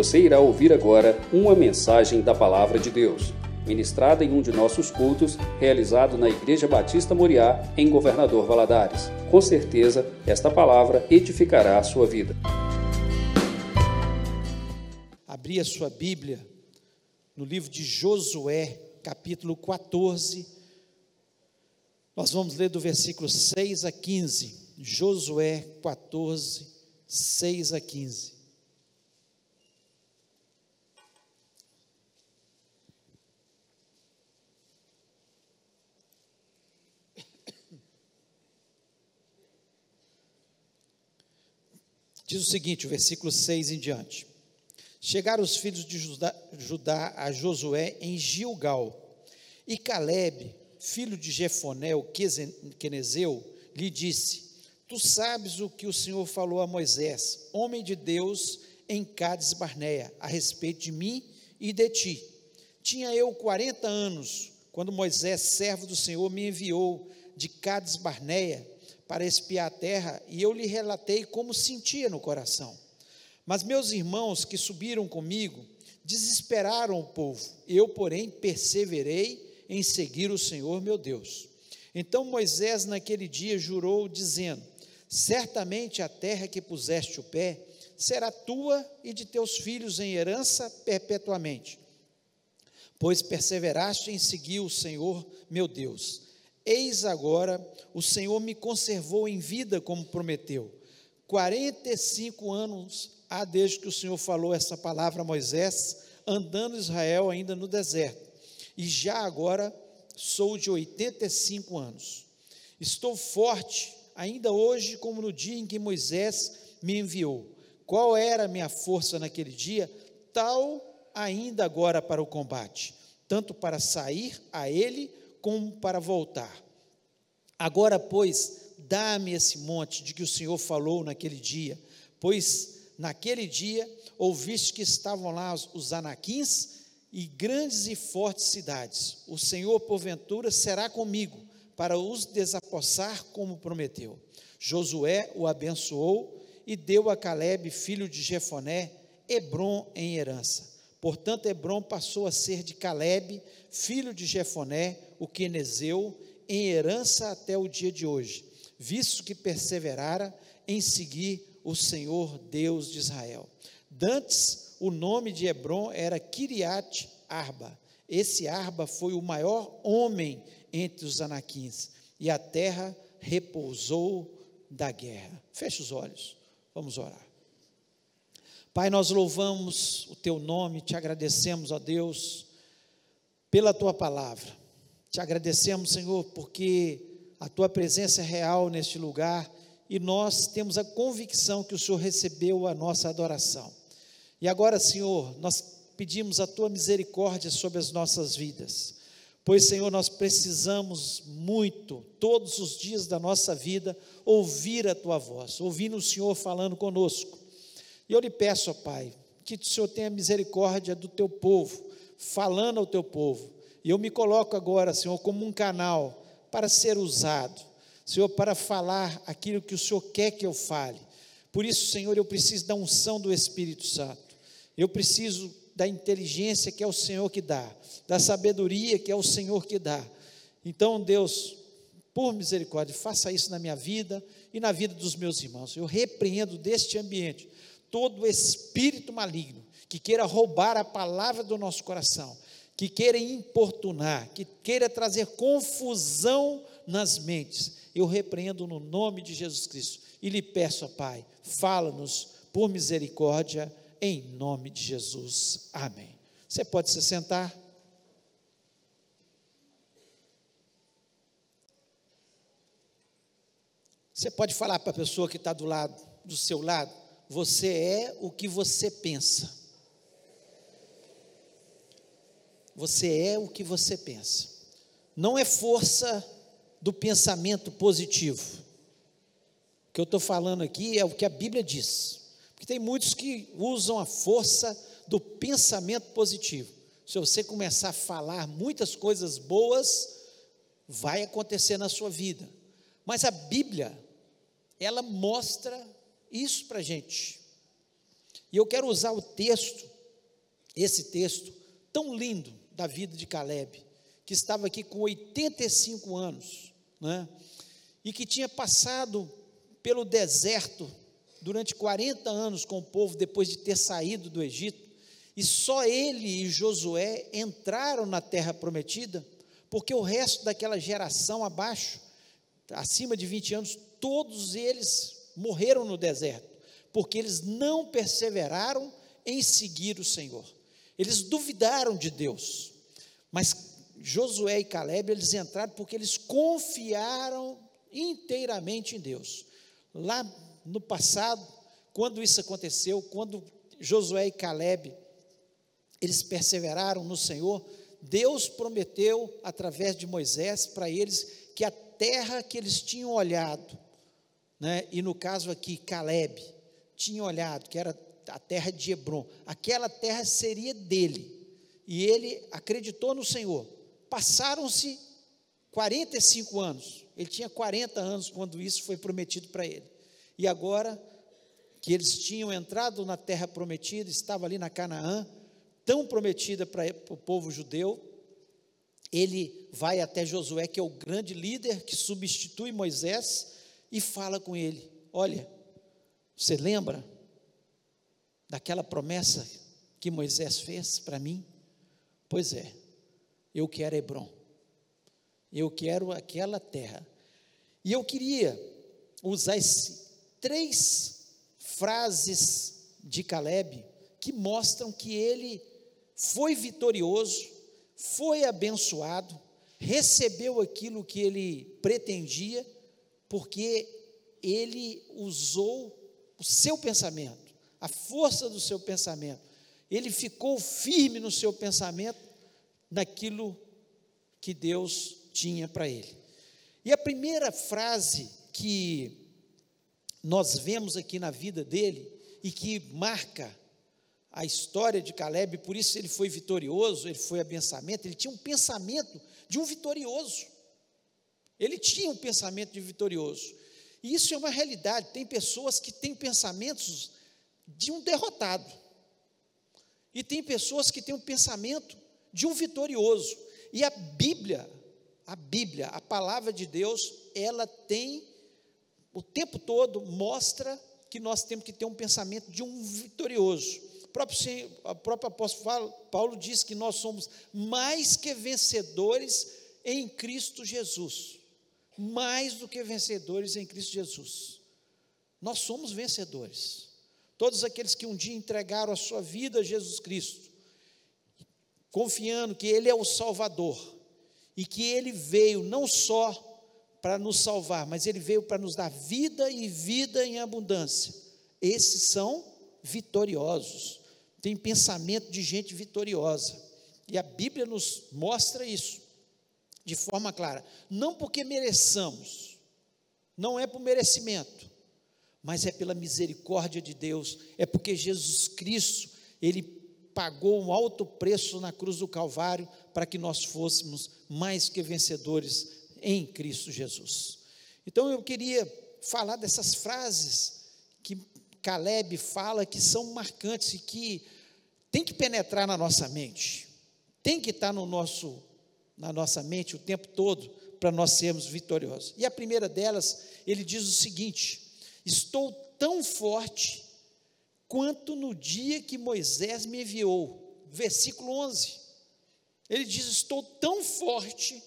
Você irá ouvir agora uma mensagem da Palavra de Deus, ministrada em um de nossos cultos, realizado na Igreja Batista Moriá, em Governador Valadares. Com certeza, esta palavra edificará a sua vida. Abri a sua Bíblia no livro de Josué, capítulo 14. Nós vamos ler do versículo 6 a 15. Josué 14, 6 a 15. Diz o seguinte, o versículo 6 em diante. Chegaram os filhos de Judá, Judá a Josué em Gilgal, e Caleb, filho de Jefoné, o Quenezeu, lhe disse: Tu sabes o que o Senhor falou a Moisés, homem de Deus, em Cádiz Barneia, a respeito de mim e de ti. Tinha eu 40 anos, quando Moisés, servo do Senhor, me enviou de Cádiz Barneia para espiar a terra, e eu lhe relatei como sentia no coração. Mas meus irmãos que subiram comigo desesperaram o povo, eu, porém, perseverei em seguir o Senhor meu Deus. Então Moisés, naquele dia, jurou, dizendo: Certamente a terra que puseste o pé será tua e de teus filhos em herança perpetuamente, pois perseveraste em seguir o Senhor meu Deus. Eis agora, o Senhor me conservou em vida como prometeu. 45 anos há desde que o Senhor falou essa palavra a Moisés, andando Israel ainda no deserto. E já agora sou de 85 anos. Estou forte, ainda hoje, como no dia em que Moisés me enviou. Qual era a minha força naquele dia? Tal ainda agora para o combate, tanto para sair a ele como para voltar. Agora, pois, dá-me esse monte de que o Senhor falou naquele dia, pois naquele dia ouviste que estavam lá os anaquins e grandes e fortes cidades. O Senhor, porventura, será comigo para os desapossar como prometeu. Josué o abençoou e deu a Caleb, filho de Jefoné, Hebron em herança. Portanto, Hebron passou a ser de Caleb, filho de Jefoné, o quenezeu, em herança até o dia de hoje, visto que perseverara em seguir o Senhor Deus de Israel. Dantes, o nome de Hebron era Kiriat Arba. Esse Arba foi o maior homem entre os anaquins, e a terra repousou da guerra. Feche os olhos, vamos orar. Pai, nós louvamos o teu nome, te agradecemos, ó Deus, pela tua palavra. Te agradecemos, Senhor, porque a tua presença é real neste lugar e nós temos a convicção que o Senhor recebeu a nossa adoração. E agora, Senhor, nós pedimos a tua misericórdia sobre as nossas vidas. Pois, Senhor, nós precisamos muito, todos os dias da nossa vida, ouvir a tua voz, ouvir o Senhor falando conosco. E eu lhe peço, ó Pai, que o Senhor tenha misericórdia do teu povo, falando ao teu povo. E eu me coloco agora, Senhor, como um canal para ser usado Senhor, para falar aquilo que o Senhor quer que eu fale. Por isso, Senhor, eu preciso da unção do Espírito Santo. Eu preciso da inteligência que é o Senhor que dá, da sabedoria que é o Senhor que dá. Então, Deus, por misericórdia, faça isso na minha vida e na vida dos meus irmãos. Eu repreendo deste ambiente todo espírito maligno que queira roubar a palavra do nosso coração, que queira importunar, que queira trazer confusão nas mentes eu repreendo no nome de Jesus Cristo e lhe peço, Pai, fala-nos por misericórdia, em nome de Jesus. Amém. Você pode se sentar. Você pode falar para a pessoa que está do lado, do seu lado, você é o que você pensa. Você é o que você pensa. Não é força do pensamento positivo. O que eu estou falando aqui é o que a Bíblia diz. Porque tem muitos que usam a força do pensamento positivo. Se você começar a falar muitas coisas boas, vai acontecer na sua vida. Mas a Bíblia, ela mostra isso para a gente. E eu quero usar o texto esse texto tão lindo da vida de Caleb, que estava aqui com 85 anos, né? e que tinha passado pelo deserto durante 40 anos com o povo depois de ter saído do Egito, e só ele e Josué entraram na terra prometida, porque o resto daquela geração abaixo, acima de 20 anos, todos eles morreram no deserto, porque eles não perseveraram em seguir o Senhor. Eles duvidaram de Deus. Mas Josué e Caleb, eles entraram porque eles confiaram inteiramente em Deus. Lá no passado, quando isso aconteceu, quando Josué e Caleb eles perseveraram no Senhor, Deus prometeu através de Moisés para eles que a terra que eles tinham olhado, né, e no caso aqui Caleb tinha olhado, que era a terra de Hebron, aquela terra seria dele. E ele acreditou no Senhor. Passaram-se 45 anos. Ele tinha 40 anos quando isso foi prometido para ele. E agora que eles tinham entrado na terra prometida, estava ali na Canaã, tão prometida para o povo judeu, ele vai até Josué, que é o grande líder que substitui Moisés, e fala com ele: Olha, você lembra daquela promessa que Moisés fez para mim? Pois é, eu quero Hebron, eu quero aquela terra. E eu queria usar esse, três frases de Caleb que mostram que ele foi vitorioso, foi abençoado, recebeu aquilo que ele pretendia, porque ele usou o seu pensamento, a força do seu pensamento. Ele ficou firme no seu pensamento, naquilo que Deus tinha para ele. E a primeira frase que nós vemos aqui na vida dele e que marca a história de Caleb, por isso ele foi vitorioso, ele foi abençamento, ele tinha um pensamento de um vitorioso. Ele tinha um pensamento de vitorioso. E isso é uma realidade. Tem pessoas que têm pensamentos de um derrotado. E tem pessoas que têm um pensamento de um vitorioso. E a Bíblia, a Bíblia, a palavra de Deus, ela tem o tempo todo mostra que nós temos que ter um pensamento de um vitorioso próprio, o próprio apóstolo Paulo diz que nós somos mais que vencedores em Cristo Jesus. Mais do que vencedores em Cristo Jesus. Nós somos vencedores. Todos aqueles que um dia entregaram a sua vida a Jesus Cristo, confiando que Ele é o Salvador e que Ele veio não só para nos salvar, mas Ele veio para nos dar vida e vida em abundância. Esses são vitoriosos tem pensamento de gente vitoriosa. E a Bíblia nos mostra isso de forma clara. Não porque mereçamos, não é por merecimento, mas é pela misericórdia de Deus, é porque Jesus Cristo, Ele pagou um alto preço na cruz do Calvário para que nós fôssemos mais que vencedores em Cristo Jesus. Então eu queria falar dessas frases Caleb fala que são marcantes e que tem que penetrar na nossa mente, tem que estar no nosso, na nossa mente o tempo todo para nós sermos vitoriosos. E a primeira delas, ele diz o seguinte: Estou tão forte quanto no dia que Moisés me enviou. Versículo 11. Ele diz: Estou tão forte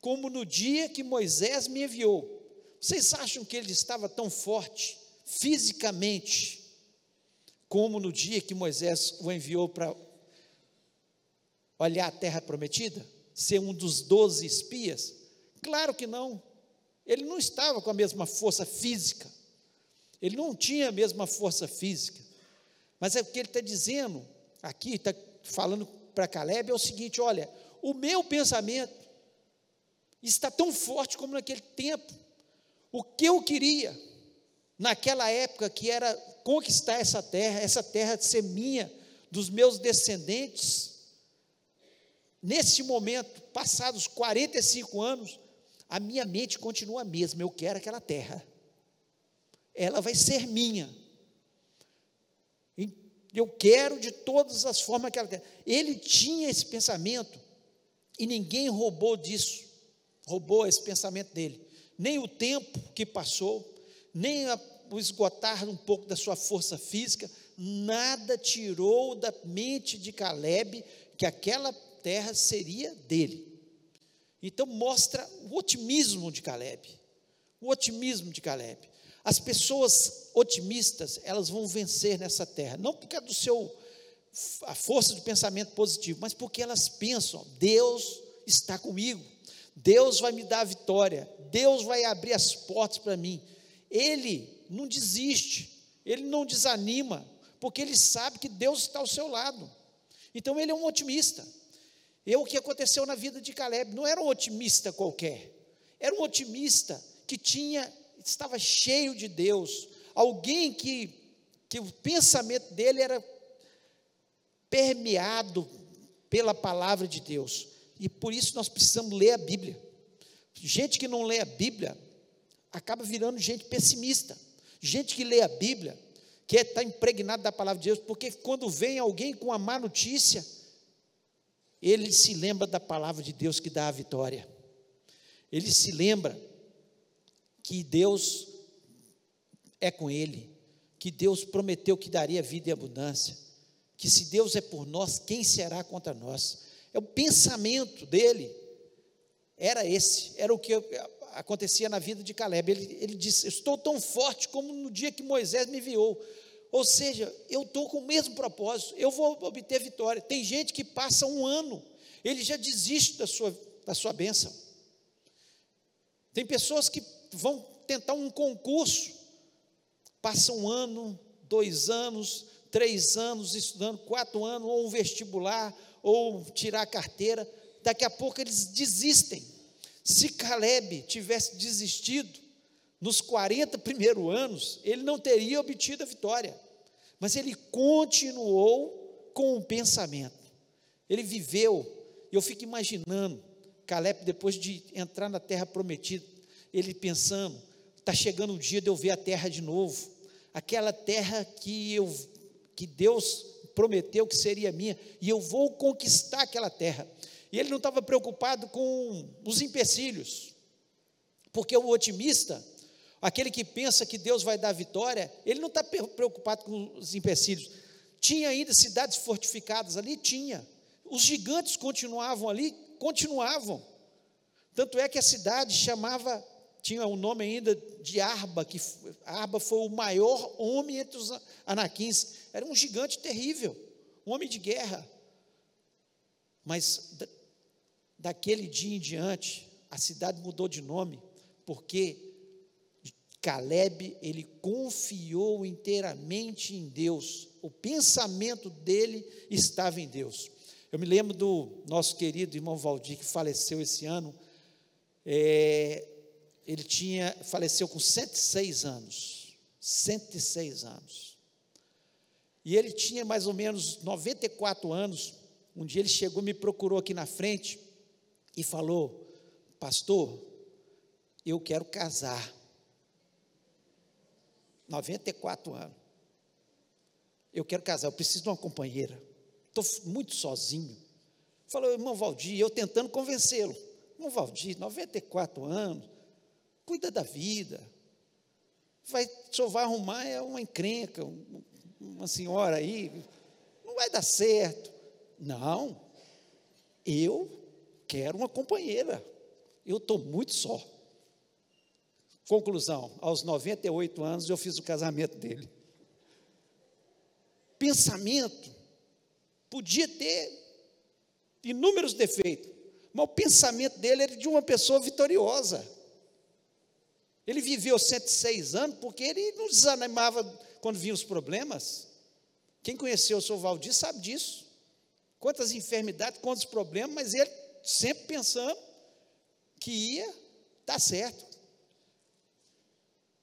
como no dia que Moisés me enviou. Vocês acham que ele estava tão forte? fisicamente, como no dia que Moisés o enviou para olhar a terra prometida, ser um dos doze espias? Claro que não. Ele não estava com a mesma força física. Ele não tinha a mesma força física. Mas é o que ele está dizendo aqui, está falando para Caleb, é o seguinte: olha, o meu pensamento está tão forte como naquele tempo. O que eu queria naquela época que era conquistar essa terra, essa terra de ser minha, dos meus descendentes. Nesse momento, passados 45 anos, a minha mente continua a mesma, eu quero aquela terra. Ela vai ser minha. Eu quero de todas as formas que ela quer. Ele tinha esse pensamento e ninguém roubou disso, roubou esse pensamento dele. Nem o tempo que passou, nem a, o esgotar um pouco da sua força física, nada tirou da mente de Caleb que aquela terra seria dele. Então mostra o otimismo de Caleb. O otimismo de Caleb. As pessoas otimistas, elas vão vencer nessa terra, não por causa do seu a força do pensamento positivo, mas porque elas pensam, Deus está comigo. Deus vai me dar a vitória. Deus vai abrir as portas para mim. Ele não desiste, ele não desanima, porque ele sabe que Deus está ao seu lado. Então ele é um otimista. E o que aconteceu na vida de Caleb não era um otimista qualquer, era um otimista que tinha, estava cheio de Deus, alguém que, que o pensamento dele era permeado pela palavra de Deus. E por isso nós precisamos ler a Bíblia. Gente que não lê a Bíblia acaba virando gente pessimista. Gente que lê a Bíblia quer estar impregnado da palavra de Deus, porque quando vem alguém com a má notícia, ele se lembra da palavra de Deus que dá a vitória. Ele se lembra que Deus é com ele, que Deus prometeu que daria vida e abundância, que se Deus é por nós, quem será contra nós? É o pensamento dele, era esse, era o que acontecia na vida de Caleb. Ele, ele disse: Estou tão forte como no dia que Moisés me enviou. Ou seja, eu estou com o mesmo propósito, eu vou obter vitória. Tem gente que passa um ano, ele já desiste da sua, da sua bênção. Tem pessoas que vão tentar um concurso, passam um ano, dois anos, três anos estudando, quatro anos, ou um vestibular, ou tirar a carteira, daqui a pouco eles desistem. Se Caleb tivesse desistido, nos 40 primeiros anos, ele não teria obtido a vitória. Mas ele continuou com o pensamento. Ele viveu. Eu fico imaginando Caleb, depois de entrar na terra prometida, ele pensando: está chegando o dia de eu ver a terra de novo. Aquela terra que, eu, que Deus prometeu que seria minha, e eu vou conquistar aquela terra. E ele não estava preocupado com os empecilhos, porque o otimista, Aquele que pensa que Deus vai dar vitória, ele não está preocupado com os empecilhos. Tinha ainda cidades fortificadas ali? Tinha. Os gigantes continuavam ali? Continuavam. Tanto é que a cidade chamava, tinha o um nome ainda de Arba, que Arba foi o maior homem entre os anaquins. Era um gigante terrível, um homem de guerra. Mas daquele dia em diante, a cidade mudou de nome, porque Caleb, ele confiou inteiramente em Deus, o pensamento dele estava em Deus. Eu me lembro do nosso querido irmão Valdir, que faleceu esse ano, é, ele tinha, faleceu com 106 anos, 106 anos, e ele tinha mais ou menos 94 anos, um dia ele chegou, me procurou aqui na frente, e falou, pastor, eu quero casar, 94 anos. Eu quero casar, eu preciso de uma companheira. Estou muito sozinho. Falou, irmão Valdir, eu tentando convencê-lo. Irmão Valdir, 94 anos, cuida da vida. Vai, só vai arrumar é uma encrenca, uma senhora aí, não vai dar certo. Não, eu quero uma companheira. Eu estou muito só. Conclusão: aos 98 anos eu fiz o casamento dele. Pensamento podia ter inúmeros defeitos, mas o pensamento dele era de uma pessoa vitoriosa. Ele viveu 106 anos porque ele não desanimava quando vinham os problemas. Quem conheceu o seu Valdir sabe disso. Quantas enfermidades, quantos problemas, mas ele sempre pensando que ia dar certo.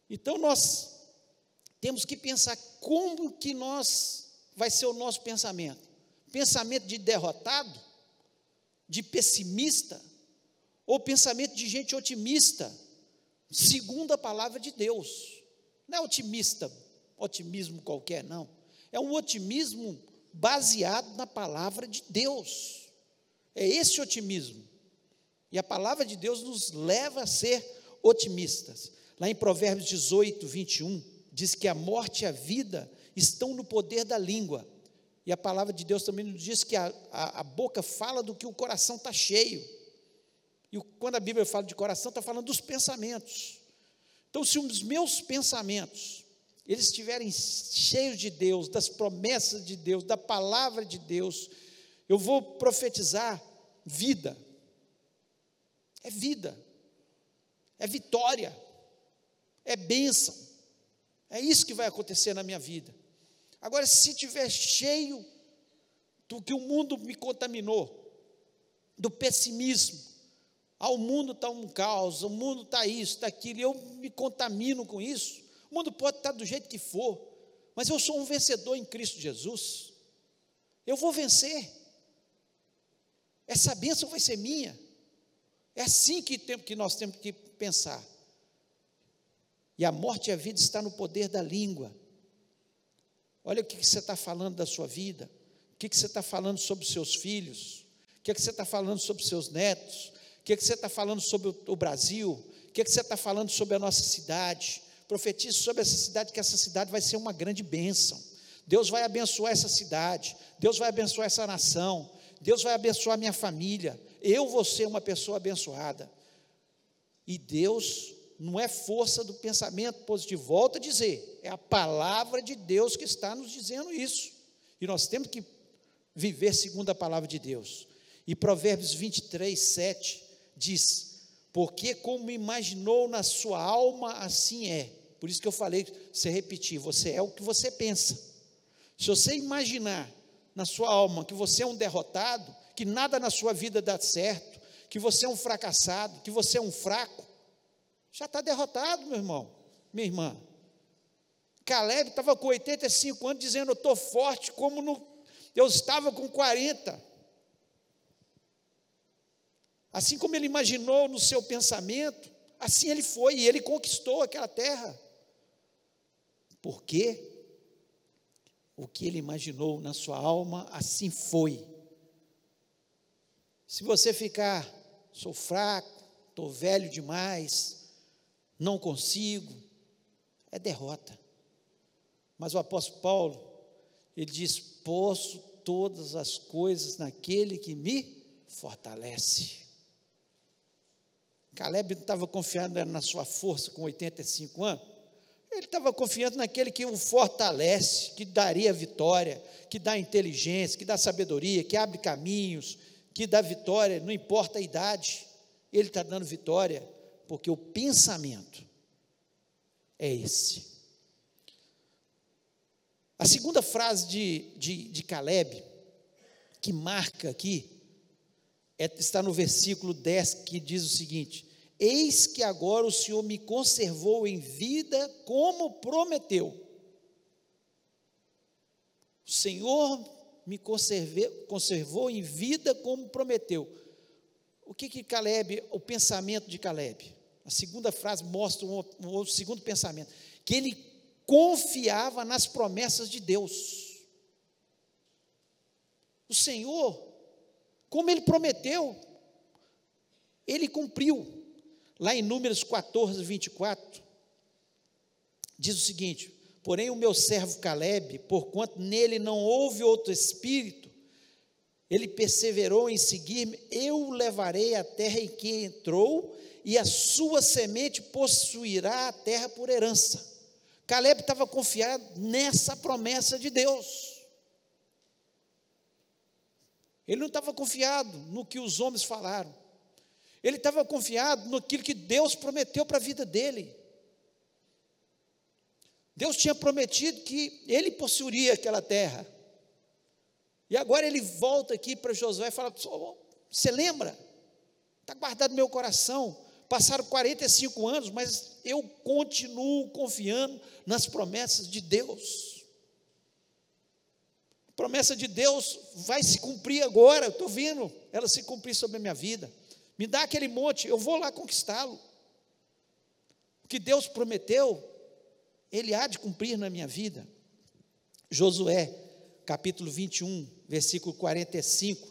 Então nós temos que pensar como que nós vai ser o nosso pensamento. Pensamento de derrotado, de pessimista, ou pensamento de gente otimista, segundo a palavra de Deus. Não é otimista, otimismo qualquer, não. É um otimismo baseado na palavra de Deus. É esse otimismo. E a palavra de Deus nos leva a ser otimistas. Lá em Provérbios 18, 21, diz que a morte e a vida estão no poder da língua. E a palavra de Deus também nos diz que a, a, a boca fala do que o coração está cheio. E quando a Bíblia fala de coração, está falando dos pensamentos. Então, se os meus pensamentos, eles estiverem cheios de Deus, das promessas de Deus, da palavra de Deus, eu vou profetizar vida. É vida. É vitória. É bênção. É isso que vai acontecer na minha vida. Agora, se estiver cheio do que o mundo me contaminou, do pessimismo, ah, o mundo está um caos, o mundo está isso, está aquilo, e eu me contamino com isso. O mundo pode estar do jeito que for, mas eu sou um vencedor em Cristo Jesus. Eu vou vencer. Essa bênção vai ser minha. É assim que, tem, que nós temos que pensar. E a morte e a vida está no poder da língua. Olha o que, você está falando da sua vida, o que, você está falando sobre os seus filhos, o que, você está falando sobre os seus netos, o que, você está falando sobre o Brasil, o que você está falando sobre a nossa cidade. Profetize sobre essa cidade, que essa cidade vai ser uma grande bênção. Deus vai abençoar essa cidade, Deus vai abençoar essa nação, Deus vai abençoar minha família, eu vou ser uma pessoa abençoada. E Deus não é força do pensamento positivo. Volto a dizer, é a palavra de Deus que está nos dizendo isso. E nós temos que viver segundo a palavra de Deus. E Provérbios 23, 7 diz: Porque como imaginou na sua alma, assim é. Por isso que eu falei, você repetir, você é o que você pensa. Se você imaginar na sua alma que você é um derrotado, que nada na sua vida dá certo, que você é um fracassado, que você é um fraco, já está derrotado, meu irmão, minha irmã. Caleb estava com 85 anos dizendo: Eu estou forte, como no, eu estava com 40. Assim como ele imaginou no seu pensamento, assim ele foi e ele conquistou aquela terra. Por quê? O que ele imaginou na sua alma, assim foi. Se você ficar, sou fraco, estou velho demais, não consigo, é derrota. Mas o apóstolo Paulo, ele diz: posso todas as coisas naquele que me fortalece. Caleb não estava confiando na sua força com 85 anos, ele estava confiando naquele que o fortalece, que daria vitória, que dá inteligência, que dá sabedoria, que abre caminhos, que dá vitória, não importa a idade, ele está dando vitória porque o pensamento é esse. A segunda frase de, de, de Caleb, que marca aqui, é, está no versículo 10, que diz o seguinte: Eis que agora o Senhor me conservou em vida como prometeu. O Senhor me conservou em vida como prometeu. O que que Caleb, o pensamento de Caleb? A segunda frase mostra um, um, segundo pensamento, que ele confiava nas promessas de Deus. O Senhor, como ele prometeu, ele cumpriu. Lá em Números 14, 24, diz o seguinte: Porém, o meu servo Caleb, porquanto nele não houve outro espírito, ele perseverou em seguir-me, eu o levarei à terra em que entrou, e a sua semente possuirá a terra por herança. Caleb estava confiado nessa promessa de Deus. Ele não estava confiado no que os homens falaram. Ele estava confiado naquilo que Deus prometeu para a vida dele. Deus tinha prometido que ele possuiria aquela terra. E agora ele volta aqui para Josué e fala: Você lembra? Está guardado no meu coração. Passaram 45 anos, mas eu continuo confiando nas promessas de Deus. A promessa de Deus vai se cumprir agora, eu estou vendo ela se cumprir sobre a minha vida. Me dá aquele monte, eu vou lá conquistá-lo. O que Deus prometeu, Ele há de cumprir na minha vida. Josué, capítulo 21, versículo 45,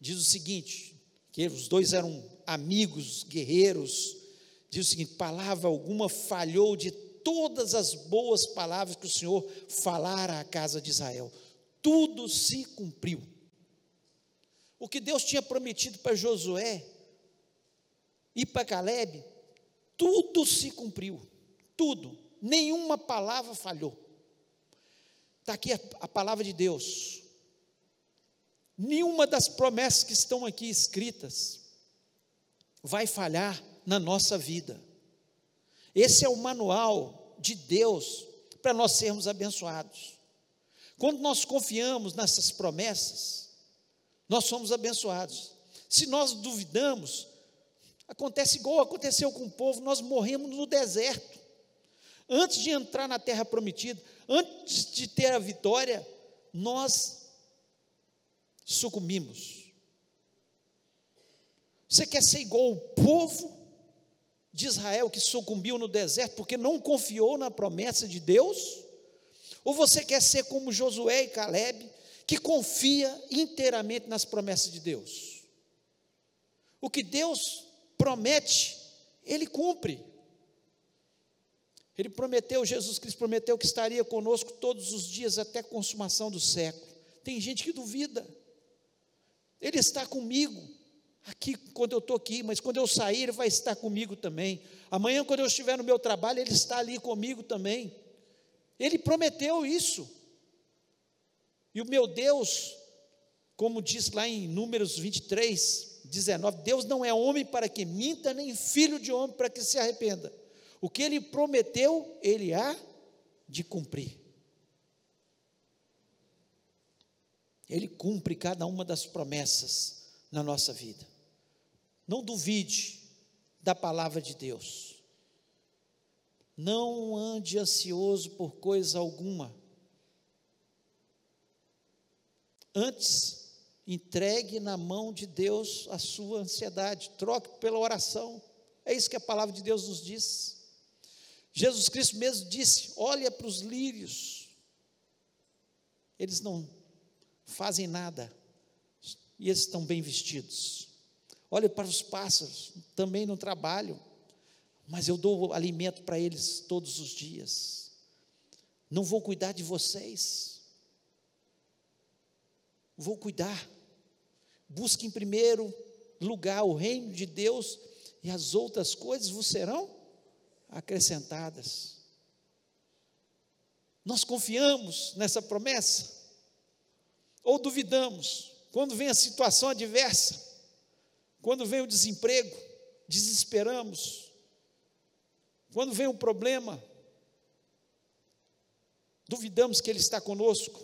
diz o seguinte: que os dois eram amigos, guerreiros, diz o seguinte: palavra alguma falhou de todas as boas palavras que o Senhor falara à casa de Israel, tudo se cumpriu. O que Deus tinha prometido para Josué e para Caleb, tudo se cumpriu, tudo, nenhuma palavra falhou. Está aqui a, a palavra de Deus. Nenhuma das promessas que estão aqui escritas vai falhar na nossa vida. Esse é o manual de Deus para nós sermos abençoados. Quando nós confiamos nessas promessas, nós somos abençoados. Se nós duvidamos, acontece igual aconteceu com o povo, nós morremos no deserto. Antes de entrar na terra prometida, antes de ter a vitória, nós sucumbimos. Você quer ser igual o povo de Israel que sucumbiu no deserto porque não confiou na promessa de Deus? Ou você quer ser como Josué e Caleb, que confia inteiramente nas promessas de Deus? O que Deus promete, Ele cumpre. Ele prometeu, Jesus Cristo prometeu que estaria conosco todos os dias até a consumação do século. Tem gente que duvida. Ele está comigo aqui quando eu estou aqui, mas quando eu sair, Ele vai estar comigo também. Amanhã, quando eu estiver no meu trabalho, Ele está ali comigo também. Ele prometeu isso. E o meu Deus, como diz lá em Números 23, 19, Deus não é homem para que minta, nem filho de homem para que se arrependa. O que ele prometeu, ele há de cumprir. Ele cumpre cada uma das promessas na nossa vida. Não duvide da palavra de Deus. Não ande ansioso por coisa alguma. Antes, entregue na mão de Deus a sua ansiedade, troque pela oração. É isso que a palavra de Deus nos diz. Jesus Cristo mesmo disse: olha para os lírios, eles não fazem nada, e eles estão bem vestidos. Olha para os pássaros, também não trabalham, mas eu dou alimento para eles todos os dias. Não vou cuidar de vocês, vou cuidar. Busque em primeiro lugar o reino de Deus e as outras coisas vos serão acrescentadas. Nós confiamos nessa promessa? Ou duvidamos? Quando vem a situação adversa, quando vem o desemprego, desesperamos. Quando vem o problema, duvidamos que Ele está conosco,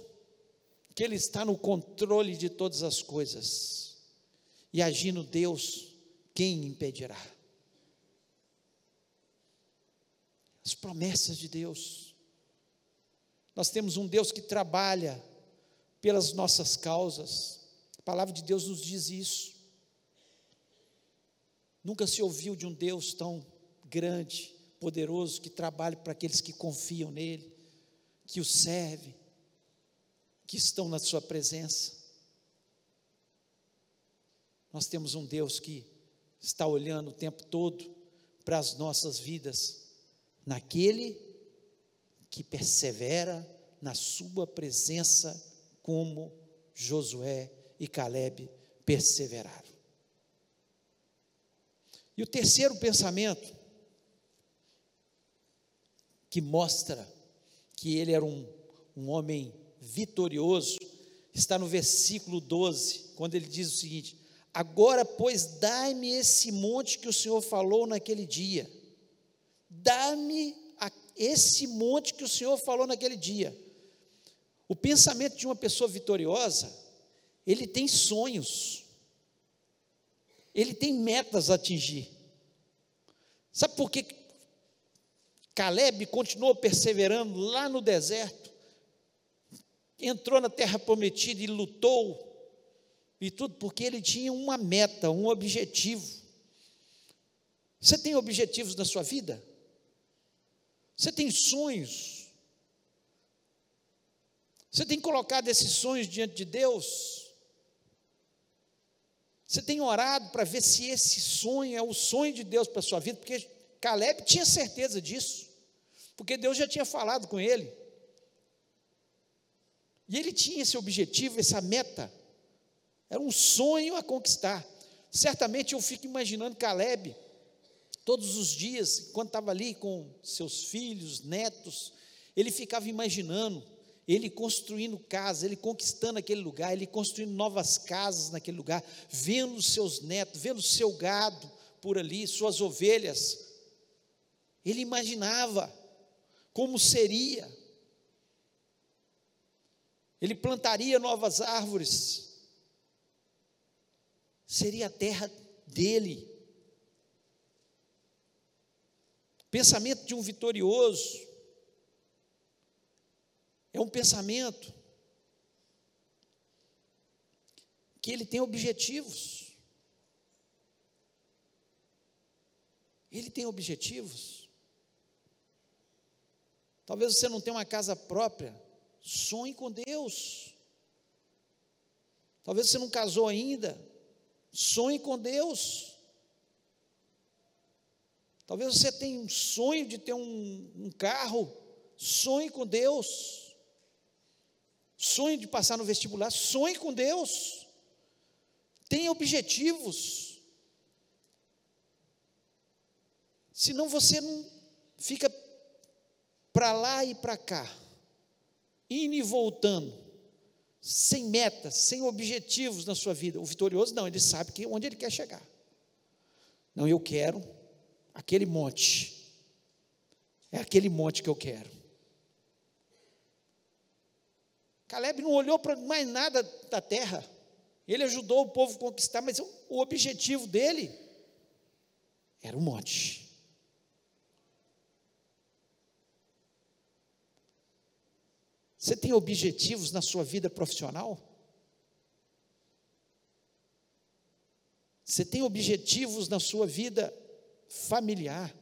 que Ele está no controle de todas as coisas. E agindo Deus, quem impedirá? As promessas de Deus. Nós temos um Deus que trabalha pelas nossas causas. A palavra de Deus nos diz isso. Nunca se ouviu de um Deus tão grande, poderoso, que trabalhe para aqueles que confiam nele, que o servem, que estão na sua presença. Nós temos um Deus que está olhando o tempo todo para as nossas vidas naquele que persevera na sua presença, como Josué e Caleb perseveraram. E o terceiro pensamento, que mostra que ele era um, um homem vitorioso, está no versículo 12, quando ele diz o seguinte: Agora, pois, dai-me esse monte que o Senhor falou naquele dia dá-me esse monte que o Senhor falou naquele dia. O pensamento de uma pessoa vitoriosa, ele tem sonhos, ele tem metas a atingir. Sabe por que Caleb continuou perseverando lá no deserto? Entrou na terra prometida e lutou, e tudo porque ele tinha uma meta, um objetivo. Você tem objetivos na sua vida? Você tem sonhos? Você tem colocado esses sonhos diante de Deus? Você tem orado para ver se esse sonho é o sonho de Deus para a sua vida? Porque Caleb tinha certeza disso, porque Deus já tinha falado com ele. E ele tinha esse objetivo, essa meta. Era um sonho a conquistar. Certamente eu fico imaginando Caleb, todos os dias, quando estava ali com seus filhos, netos, ele ficava imaginando ele construindo casa, ele conquistando aquele lugar, ele construindo novas casas naquele lugar, vendo seus netos, vendo seu gado por ali, suas ovelhas. Ele imaginava como seria. Ele plantaria novas árvores. Seria a terra dele. Pensamento de um vitorioso é um pensamento que ele tem objetivos. Ele tem objetivos. Talvez você não tenha uma casa própria, sonhe com Deus. Talvez você não casou ainda, sonhe com Deus. Talvez você tenha um sonho de ter um, um carro, sonhe com Deus. Sonhe de passar no vestibular, sonhe com Deus. Tenha objetivos. Senão você não fica para lá e para cá, indo e voltando, sem metas, sem objetivos na sua vida. O vitorioso não, ele sabe que onde ele quer chegar. Não, eu quero aquele monte. É aquele monte que eu quero. Caleb não olhou para mais nada da terra. Ele ajudou o povo a conquistar, mas o objetivo dele era o monte. Você tem objetivos na sua vida profissional? Você tem objetivos na sua vida familiar?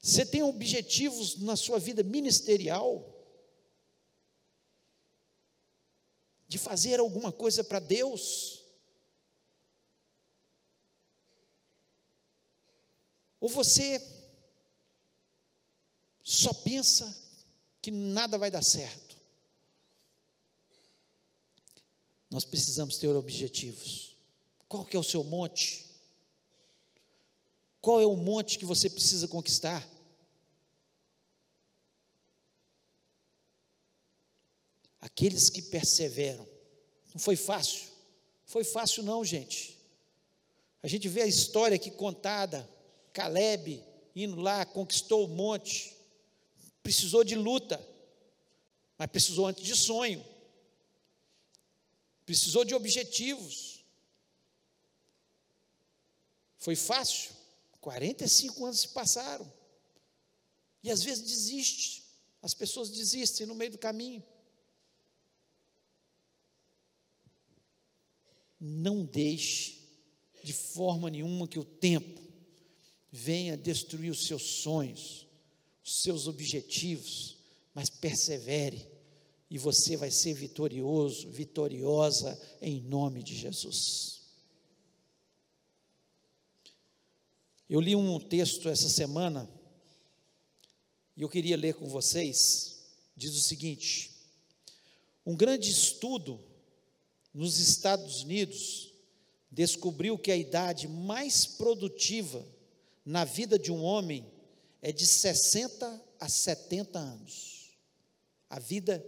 Você tem objetivos na sua vida ministerial? De fazer alguma coisa para Deus? Ou você só pensa que nada vai dar certo? Nós precisamos ter objetivos. Qual que é o seu monte? Qual é o monte que você precisa conquistar? Aqueles que perseveram. Não foi fácil. Foi fácil não, gente. A gente vê a história aqui contada, Caleb indo lá, conquistou o monte, precisou de luta, mas precisou antes de sonho, precisou de objetivos. Foi fácil? 45 anos se passaram. E às vezes desiste, as pessoas desistem no meio do caminho. Não deixe de forma nenhuma que o tempo venha destruir os seus sonhos, os seus objetivos, mas persevere e você vai ser vitorioso, vitoriosa em nome de Jesus. Eu li um texto essa semana e eu queria ler com vocês. Diz o seguinte: um grande estudo nos Estados Unidos, descobriu que a idade mais produtiva na vida de um homem é de 60 a 70 anos. A vida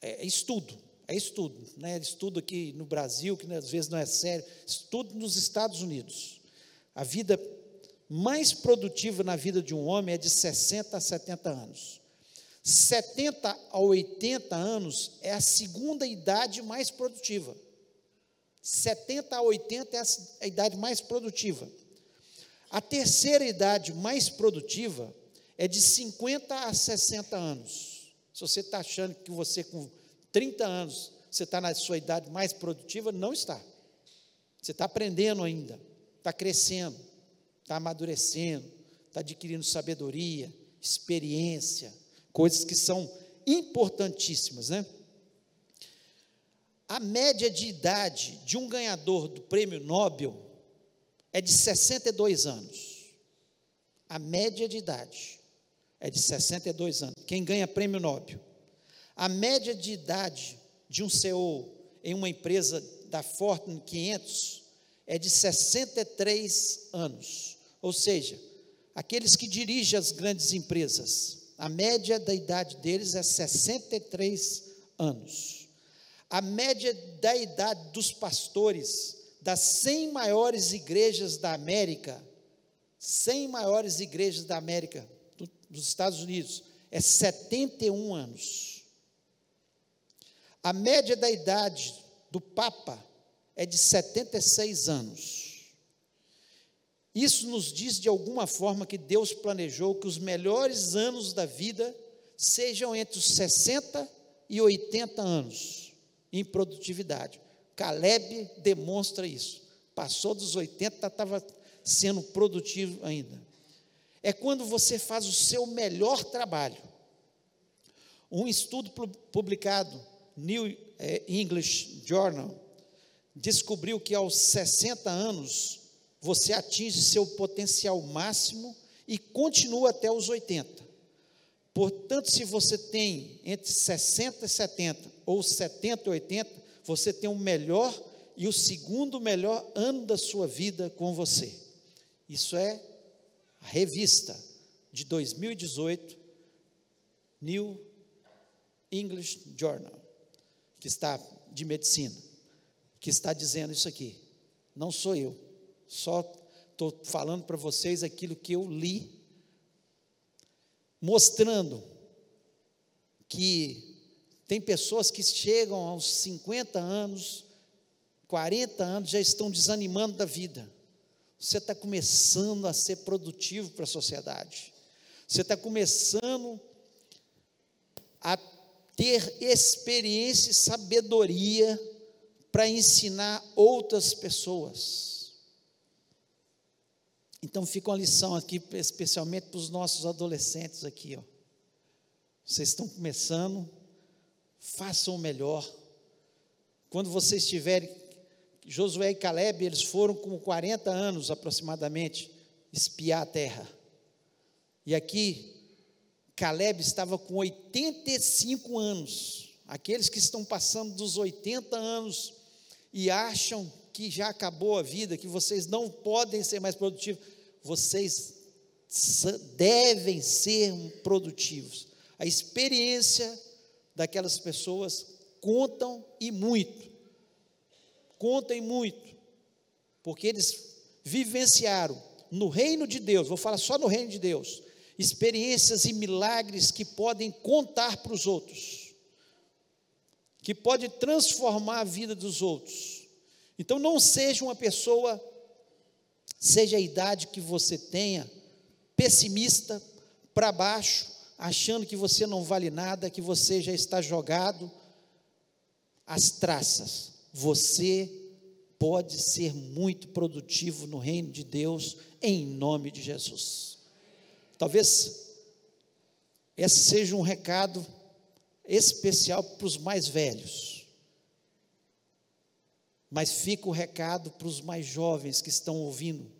é, é estudo, é estudo, né? Estudo aqui no Brasil, que às vezes não é sério, estudo nos Estados Unidos. A vida mais produtiva na vida de um homem é de 60 a 70 anos. 70 a 80 anos é a segunda idade mais produtiva. 70 a 80 é a idade mais produtiva. A terceira idade mais produtiva é de 50 a 60 anos. Se você está achando que você com 30 anos, você está na sua idade mais produtiva, não está. Você está aprendendo ainda, está crescendo, está amadurecendo, está adquirindo sabedoria, experiência, coisas que são importantíssimas, né? A média de idade de um ganhador do prêmio Nobel é de 62 anos. A média de idade é de 62 anos. Quem ganha prêmio Nobel. A média de idade de um CEO em uma empresa da Fortune 500 é de 63 anos. Ou seja, aqueles que dirigem as grandes empresas, a média da idade deles é 63 anos. A média da idade dos pastores das 100 maiores igrejas da América, 100 maiores igrejas da América, dos Estados Unidos, é 71 anos. A média da idade do Papa é de 76 anos. Isso nos diz de alguma forma que Deus planejou que os melhores anos da vida sejam entre os 60 e 80 anos em produtividade. Caleb demonstra isso. Passou dos 80, estava sendo produtivo ainda. É quando você faz o seu melhor trabalho. Um estudo publicado New eh, English Journal descobriu que aos 60 anos você atinge seu potencial máximo e continua até os 80. Portanto, se você tem entre 60 e 70, ou 70 e 80, você tem o melhor e o segundo melhor ano da sua vida com você. Isso é a revista de 2018, New English Journal, que está de medicina, que está dizendo isso aqui. Não sou eu, só estou falando para vocês aquilo que eu li mostrando que tem pessoas que chegam aos 50 anos, 40 anos, já estão desanimando da vida. Você está começando a ser produtivo para a sociedade. Você está começando a ter experiência e sabedoria para ensinar outras pessoas. Então fica uma lição aqui, especialmente para os nossos adolescentes aqui, ó. Vocês estão começando, façam o melhor. Quando vocês tiverem, Josué e Caleb, eles foram com 40 anos aproximadamente espiar a terra. E aqui Caleb estava com 85 anos. Aqueles que estão passando dos 80 anos e acham que já acabou a vida, que vocês não podem ser mais produtivos, vocês devem ser produtivos. A experiência daquelas pessoas contam e muito. Contam e muito. Porque eles vivenciaram no reino de Deus, vou falar só no reino de Deus, experiências e milagres que podem contar para os outros, que pode transformar a vida dos outros. Então não seja uma pessoa, seja a idade que você tenha, pessimista, para baixo, achando que você não vale nada, que você já está jogado às traças. Você pode ser muito produtivo no reino de Deus, em nome de Jesus. Talvez esse seja um recado especial para os mais velhos mas fica o recado para os mais jovens que estão ouvindo: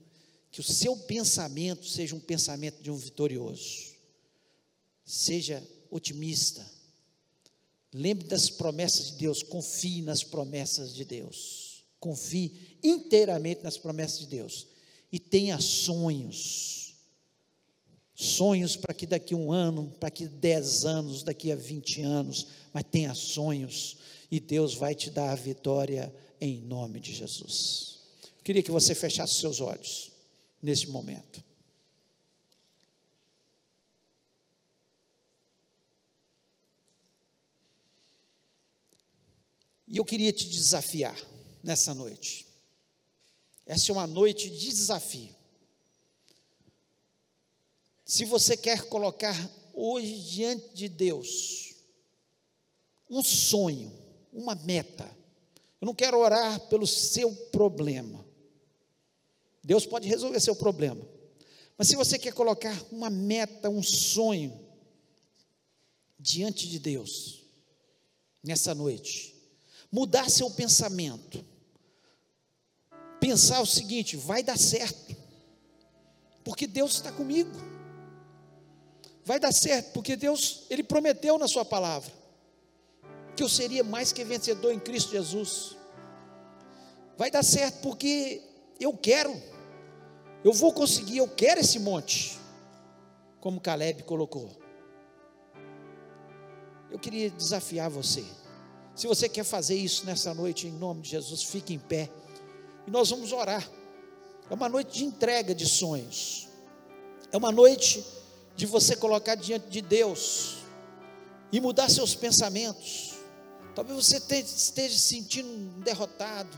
que o seu pensamento seja um pensamento de um vitorioso. Seja otimista. Lembre das promessas de Deus, confie nas promessas de Deus. Confie inteiramente nas promessas de Deus. E tenha sonhos. Sonhos para que daqui um ano, para que dez anos, daqui a vinte anos, mas tenha sonhos. E Deus vai te dar a vitória em nome de Jesus. Queria que você fechasse seus olhos neste momento. E eu queria te desafiar nessa noite. Essa é uma noite de desafio. Se você quer colocar hoje diante de Deus um sonho, uma meta, eu não quero orar pelo seu problema. Deus pode resolver seu problema. Mas se você quer colocar uma meta, um sonho, diante de Deus nessa noite, mudar seu pensamento, pensar o seguinte: vai dar certo, porque Deus está comigo. Vai dar certo, porque Deus, Ele prometeu na Sua palavra, que eu seria mais que vencedor em Cristo Jesus. Vai dar certo, porque eu quero, eu vou conseguir, eu quero esse monte, como Caleb colocou. Eu queria desafiar você. Se você quer fazer isso nessa noite, em nome de Jesus, fique em pé. E nós vamos orar. É uma noite de entrega de sonhos. É uma noite de você colocar diante de Deus e mudar seus pensamentos. Talvez você esteja se sentindo derrotado,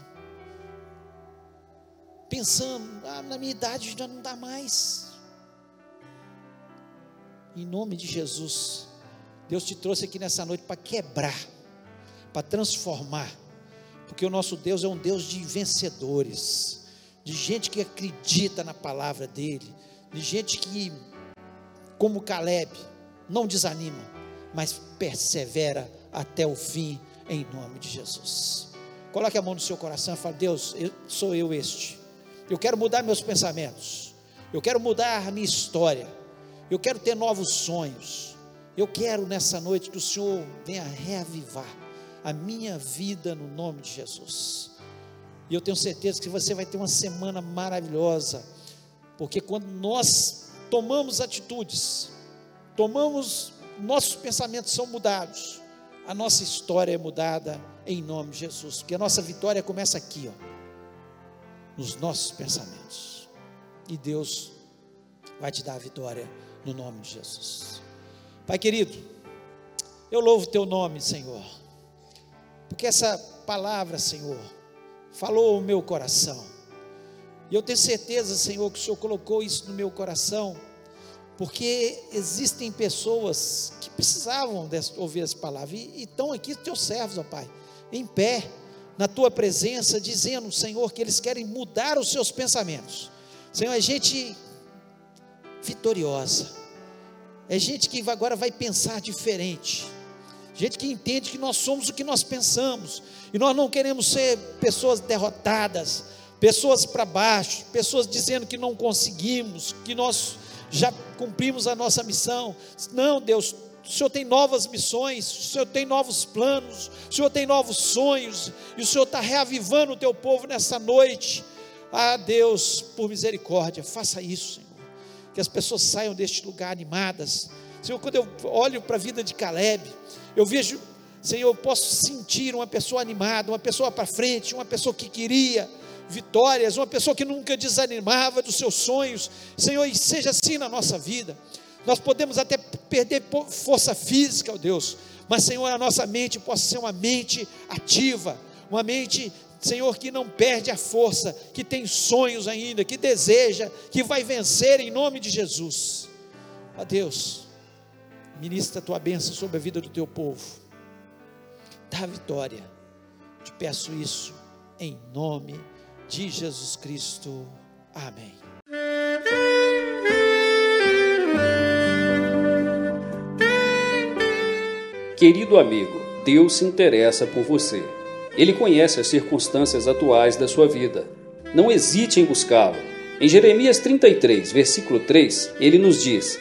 pensando, ah, na minha idade já não dá mais. Em nome de Jesus, Deus te trouxe aqui nessa noite para quebrar, para transformar, porque o nosso Deus é um Deus de vencedores, de gente que acredita na palavra dEle, de gente que, como Caleb, não desanima, mas persevera até o fim, em nome de Jesus. Coloque a mão no seu coração e fale: Deus, eu, sou eu este. Eu quero mudar meus pensamentos. Eu quero mudar a minha história. Eu quero ter novos sonhos. Eu quero nessa noite que o Senhor venha reavivar a minha vida no nome de Jesus. E eu tenho certeza que você vai ter uma semana maravilhosa, porque quando nós tomamos atitudes, tomamos, nossos pensamentos são mudados, a nossa história é mudada em nome de Jesus, porque a nossa vitória começa aqui, ó, nos nossos pensamentos. E Deus vai te dar a vitória no nome de Jesus. Pai querido, eu louvo teu nome, Senhor, porque essa palavra, Senhor, falou o meu coração. E eu tenho certeza, Senhor, que o Senhor colocou isso no meu coração, porque existem pessoas que precisavam ouvir essa palavra, e, estão aqui teus servos, ó Pai, em pé, na tua presença, dizendo, Senhor, que eles querem mudar os seus pensamentos. Senhor, é gente vitoriosa, é gente que agora vai pensar diferente. Gente que entende que nós somos o que nós pensamos. E nós não queremos ser pessoas derrotadas, pessoas para baixo, pessoas dizendo que não conseguimos, que nós já cumprimos a nossa missão. Não, Deus, o Senhor tem novas missões, o Senhor tem novos planos, o Senhor tem novos sonhos, e o Senhor está reavivando o teu povo nessa noite. Ah, Deus, por misericórdia, faça isso, Senhor que as pessoas saiam deste lugar animadas. Senhor, quando eu olho para a vida de Caleb, eu vejo, Senhor, eu posso sentir uma pessoa animada, uma pessoa para frente, uma pessoa que queria vitórias, uma pessoa que nunca desanimava dos seus sonhos. Senhor, e seja assim na nossa vida. Nós podemos até perder força física, ó Deus, mas Senhor, a nossa mente possa ser uma mente ativa, uma mente Senhor, que não perde a força, que tem sonhos ainda, que deseja, que vai vencer em nome de Jesus. A Deus, ministra a tua bênção sobre a vida do teu povo. Dá vitória. Te peço isso em nome de Jesus Cristo. Amém. Querido amigo, Deus se interessa por você. Ele conhece as circunstâncias atuais da sua vida. Não hesite em buscá-lo. Em Jeremias 33, versículo 3, ele nos diz: